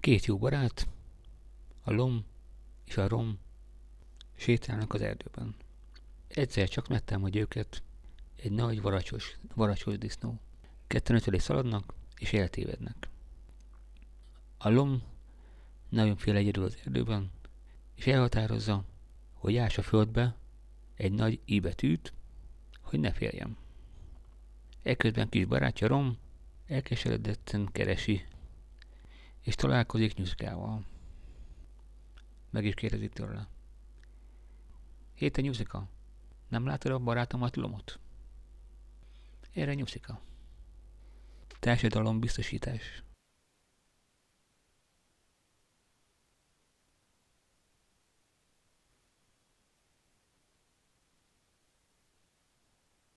Két jó barát, a lom és a rom sétálnak az erdőben. Egyszer csak hogy őket egy nagy varacsos, varacsos disznó. Ketten ötölé szaladnak, és eltévednek. A lom nagyon fél egyedül az erdőben, és elhatározza, hogy ás a földbe egy nagy I betűt, hogy ne féljem. Ekközben kis barátja Rom elkeseredetten keresi, és találkozik Nyuszkával. Meg is kérdezi tőle. Héten Nyuszika, nem látod a barátomat Lomot? Erre Nyuszika. Társadalom biztosítás.